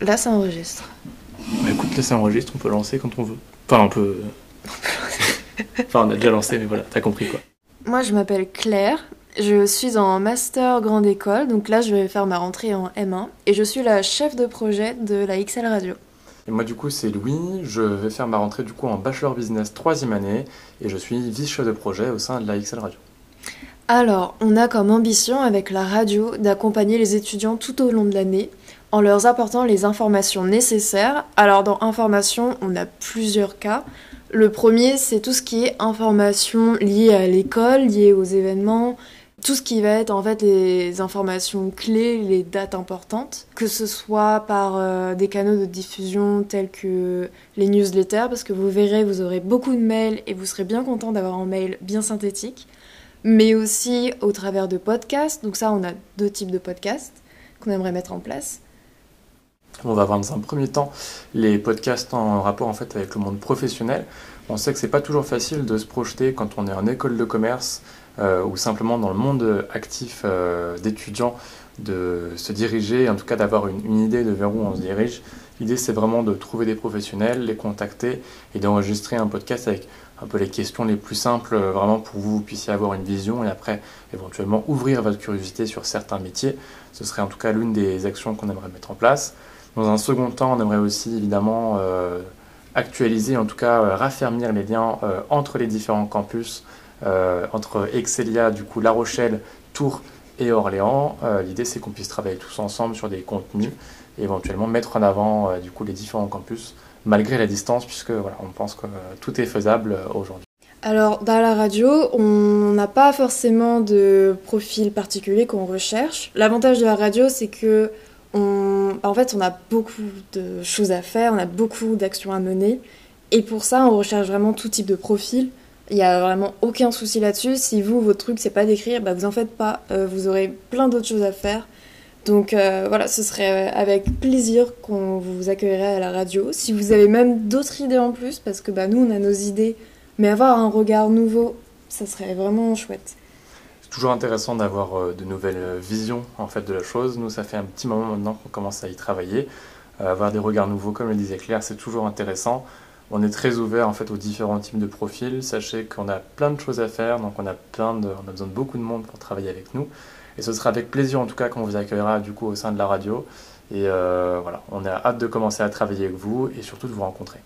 Là, ça enregistre. Bah écoute, là ça enregistre, on peut lancer quand on veut. Enfin, on peut. enfin, on a déjà lancé, mais voilà, t'as compris quoi. Moi, je m'appelle Claire. Je suis en master grande école, donc là, je vais faire ma rentrée en M1 et je suis la chef de projet de la XL Radio. Et moi, du coup, c'est Louis. Je vais faire ma rentrée du coup en bachelor business troisième année et je suis vice-chef de projet au sein de la XL Radio. Alors, on a comme ambition avec la radio d'accompagner les étudiants tout au long de l'année en leur apportant les informations nécessaires. Alors, dans information, on a plusieurs cas. Le premier, c'est tout ce qui est information liée à l'école, liée aux événements, tout ce qui va être en fait les informations clés, les dates importantes, que ce soit par euh, des canaux de diffusion tels que les newsletters, parce que vous verrez, vous aurez beaucoup de mails et vous serez bien content d'avoir un mail bien synthétique, mais aussi au travers de podcasts. Donc ça, on a deux types de podcasts qu'on aimerait mettre en place. On va voir dans un premier temps les podcasts en rapport en fait avec le monde professionnel. On sait que c'est pas toujours facile de se projeter quand on est en école de commerce euh, ou simplement dans le monde actif euh, d'étudiants de se diriger, en tout cas d'avoir une, une, idée de vers où on se dirige. L'idée c'est vraiment de trouver des professionnels, les contacter et d'enregistrer un podcast avec un peu les questions les plus simples, euh, vraiment pour que vous, vous puissiez avoir une vision et après éventuellement ouvrir votre curiosité sur certains métiers. Ce serait en tout cas l'une des actions qu'on aimerait mettre en place. Dans un second temps, on aimerait aussi évidemment euh, actualiser, en tout cas euh, raffermir les liens euh, entre les différents campus, entre Excelia, du coup La Rochelle, Tours et Orléans. L'idée c'est qu'on puisse travailler tous ensemble sur des contenus et éventuellement mettre en avant du coup les différents campus malgré la distance puisque voilà, on pense que tout est faisable aujourd'hui. Alors, dans la radio, on n'a pas forcément de profil particulier qu'on recherche. L'avantage de la radio, c'est que on, en fait, on a beaucoup de choses à faire, on a beaucoup d'actions à mener. Et pour ça, on recherche vraiment tout type de profil. Il n'y a vraiment aucun souci là-dessus. Si vous, votre truc, c'est pas d'écrire, bah, vous en faites pas. Euh, vous aurez plein d'autres choses à faire. Donc euh, voilà, ce serait avec plaisir qu'on vous accueillerait à la radio. Si vous avez même d'autres idées en plus, parce que bah, nous, on a nos idées, mais avoir un regard nouveau, ça serait vraiment chouette. Toujours intéressant d'avoir euh, de nouvelles visions en fait de la chose. Nous, ça fait un petit moment maintenant qu'on commence à y travailler. Euh, avoir des regards nouveaux, comme le disait Claire, c'est toujours intéressant. On est très ouvert en fait aux différents types de profils. Sachez qu'on a plein de choses à faire, donc on a plein de, on a besoin de beaucoup de monde pour travailler avec nous. Et ce sera avec plaisir en tout cas qu'on vous accueillera du coup au sein de la radio. Et euh, voilà, on a hâte de commencer à travailler avec vous et surtout de vous rencontrer.